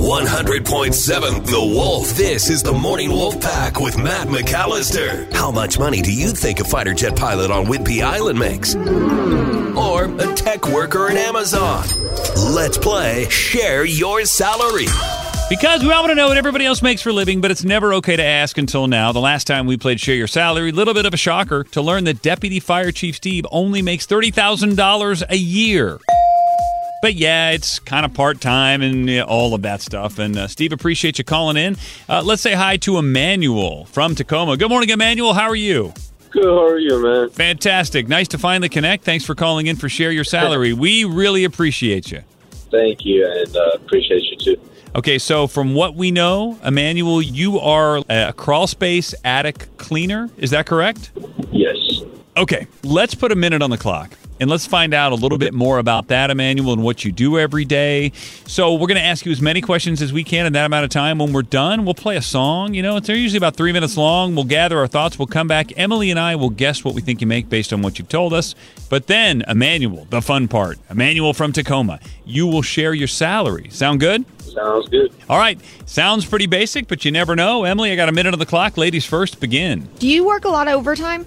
100.7 The Wolf. This is the Morning Wolf Pack with Matt McAllister. How much money do you think a fighter jet pilot on Whidbey Island makes? Or a tech worker in Amazon? Let's play Share Your Salary. Because we all want to know what everybody else makes for a living, but it's never okay to ask until now. The last time we played Share Your Salary, little bit of a shocker to learn that Deputy Fire Chief Steve only makes $30,000 a year. But yeah, it's kind of part time and yeah, all of that stuff. And uh, Steve, appreciate you calling in. Uh, let's say hi to Emmanuel from Tacoma. Good morning, Emmanuel. How are you? Good. How are you, man? Fantastic. Nice to finally connect. Thanks for calling in for Share Your Salary. We really appreciate you. Thank you, and uh, appreciate you too. Okay, so from what we know, Emmanuel, you are a crawl space attic cleaner. Is that correct? Yes. Okay, let's put a minute on the clock and let's find out a little bit more about that, Emmanuel, and what you do every day. So we're going to ask you as many questions as we can in that amount of time. When we're done, we'll play a song. You know, they're usually about three minutes long. We'll gather our thoughts. We'll come back. Emily and I will guess what we think you make based on what you've told us. But then, Emmanuel, the fun part, Emmanuel from Tacoma, you will share your salary. Sound good? Sounds good. All right. Sounds pretty basic, but you never know. Emily, I got a minute on the clock. Ladies first, begin. Do you work a lot of overtime?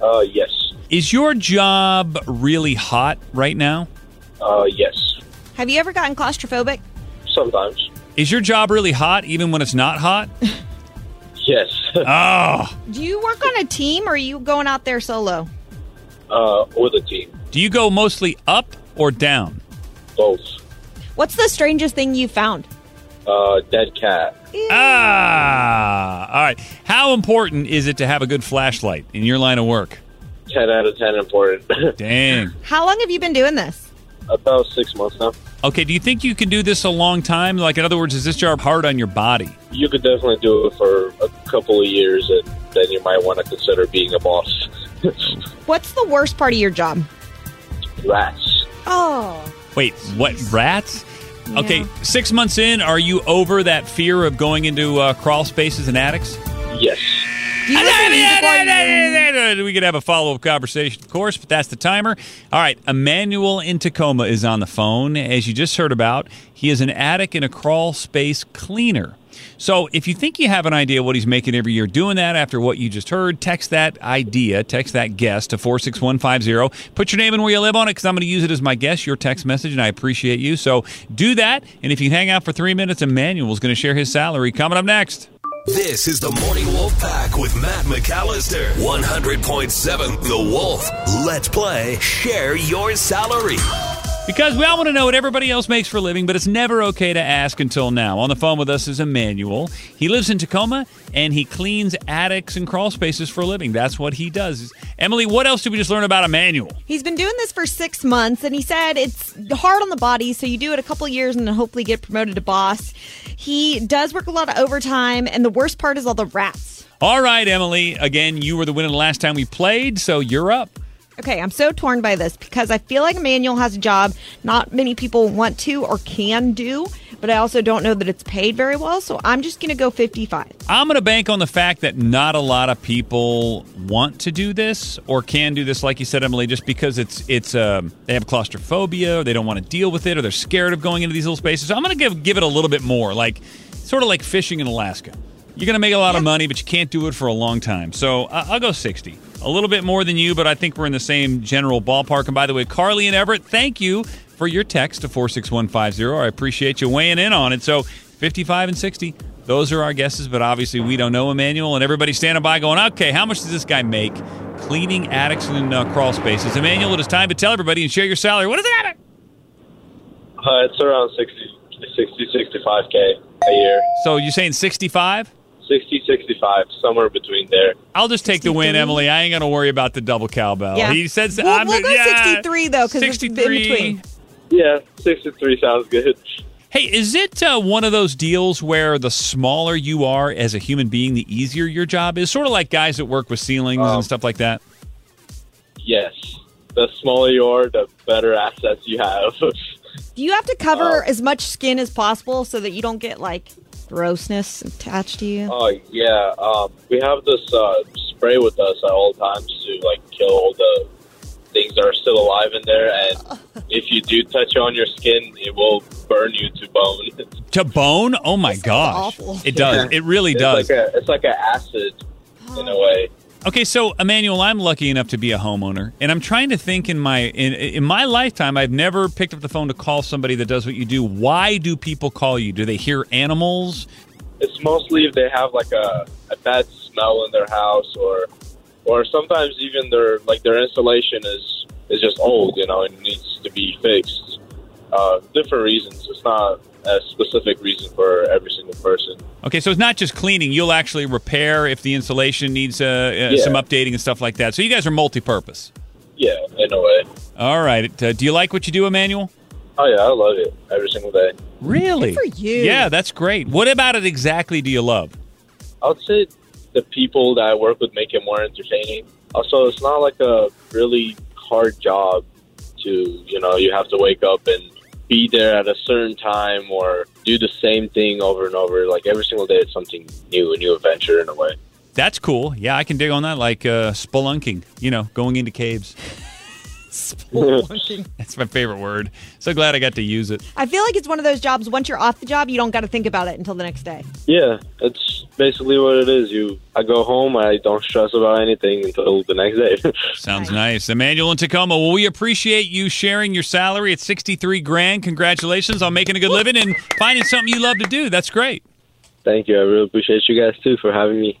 Uh, yes. Is your job really hot right now? Uh, yes. Have you ever gotten claustrophobic? Sometimes. Is your job really hot even when it's not hot? Yes. oh. Do you work on a team or are you going out there solo? uh, with a team. Do you go mostly up or down? Both. What's the strangest thing you found? Uh, dead cat. Ah. All right. How important is it to have a good flashlight in your line of work? 10 out of 10 important. Dang. How long have you been doing this? About six months now. Okay, do you think you can do this a long time? Like, in other words, is this job hard on your body? You could definitely do it for a couple of years, and then you might want to consider being a boss. What's the worst part of your job? Rats. Oh. Wait, what? Rats? Okay, six months in, are you over that fear of going into uh, crawl spaces and attics? Yes. We could have a follow up conversation, of course, but that's the timer. All right, Emmanuel in Tacoma is on the phone. As you just heard about, he is an attic and a crawl space cleaner. So if you think you have an idea what he's making every year doing that after what you just heard, text that idea, text that guess to 46150. Put your name and where you live on it because I'm going to use it as my guess, your text message, and I appreciate you. So do that. And if you hang out for three minutes, Emmanuel's going to share his salary coming up next. This is the Morning Wolf Pack with Matt McAllister. 100.7 The Wolf. Let's play Share Your Salary. Because we all want to know what everybody else makes for a living, but it's never okay to ask until now. On the phone with us is Emmanuel. He lives in Tacoma and he cleans attics and crawl spaces for a living. That's what he does. Emily, what else did we just learn about Emmanuel? He's been doing this for six months, and he said it's hard on the body, so you do it a couple years and then hopefully get promoted to boss. He does work a lot of overtime, and the worst part is all the rats. All right, Emily. Again, you were the winner the last time we played, so you're up. Okay, I'm so torn by this because I feel like Emmanuel has a job not many people want to or can do, but I also don't know that it's paid very well, so I'm just going to go 55. I'm going to bank on the fact that not a lot of people want to do this or can do this, like you said, Emily, just because it's it's um, they have claustrophobia, or they don't want to deal with it, or they're scared of going into these little spaces. So I'm going to give give it a little bit more, like sort of like fishing in Alaska. You're going to make a lot of money, but you can't do it for a long time. So I'll go 60. A little bit more than you, but I think we're in the same general ballpark. And by the way, Carly and Everett, thank you for your text to 46150. I appreciate you weighing in on it. So 55 and 60, those are our guesses, but obviously we don't know Emmanuel. And everybody's standing by going, okay, how much does this guy make cleaning attics and uh, crawl spaces? Emmanuel, it is time to tell everybody and share your salary. What is it? Uh, it's around 60, 60 65K a year. So you're saying 65? 60, 65, somewhere between there. I'll just take the win, Emily. I ain't going to worry about the double cowbell. Yeah. He said We'll- we'll go yeah, 63 though, 'cause it's in between. Yeah, 63 sounds good. Hey, is it uh, one of those deals where the smaller you are as a human being, the easier your job is? Sort of like guys that work with ceilings Um, and stuff like that. Yes. The smaller you are, the better assets you have. Do you have to cover Uh, as much skin as possible so that you don't get like grossness attached to you? Oh yeah, um, we have this uh, spray with us at all times to like kill all the things that are still alive in there. And if you do touch on your skin, it will burn you to bone. To bone? Oh my gosh. awful. It does. It really it's does. Like a, it's like an acid in a way. Okay, so Emmanuel, I'm lucky enough to be a homeowner, and I'm trying to think in my in in my lifetime, I've never picked up the phone to call somebody that does what you do. Why do people call you? Do they hear animals? It's mostly if they have like a, a bad smell in their house, or or sometimes even their like their insulation is is just old, you know, and needs to be fixed. Uh, different reasons. It's not a specific reason for every single person. Okay, so it's not just cleaning. You'll actually repair if the insulation needs uh, uh, Yeah. some updating and stuff like that. So you guys are multi-purpose. Yeah, in a way. All right. Uh, do you like what you do, Emmanuel? Oh yeah, I love it every single day. Really? Good for you. Yeah, that's great. What about it exactly do you love? I would say the people that I work with make it more entertaining. Also, it's not like a really hard job to, you know, you have to wake up and be there at a certain time or do the same thing over and over. Like every single day, it's something new, a new adventure in a way. That's cool. Yeah, I can dig on that. Like uh, spelunking, you know, going into caves. That's my favorite word. So glad I got to use it. I feel like it's one of those jobs. Once you're off the job, you don't got to think about it until the next day. Yeah, it's basically what it is. You, I go home, I don't stress about anything until the next day. Sounds nice. Emmanuel in Tacoma. Well, we appreciate you sharing your salary at 63 grand. Congratulations on making a good living and finding something you love to do. That's great. Thank you. I really appreciate you guys too for having me.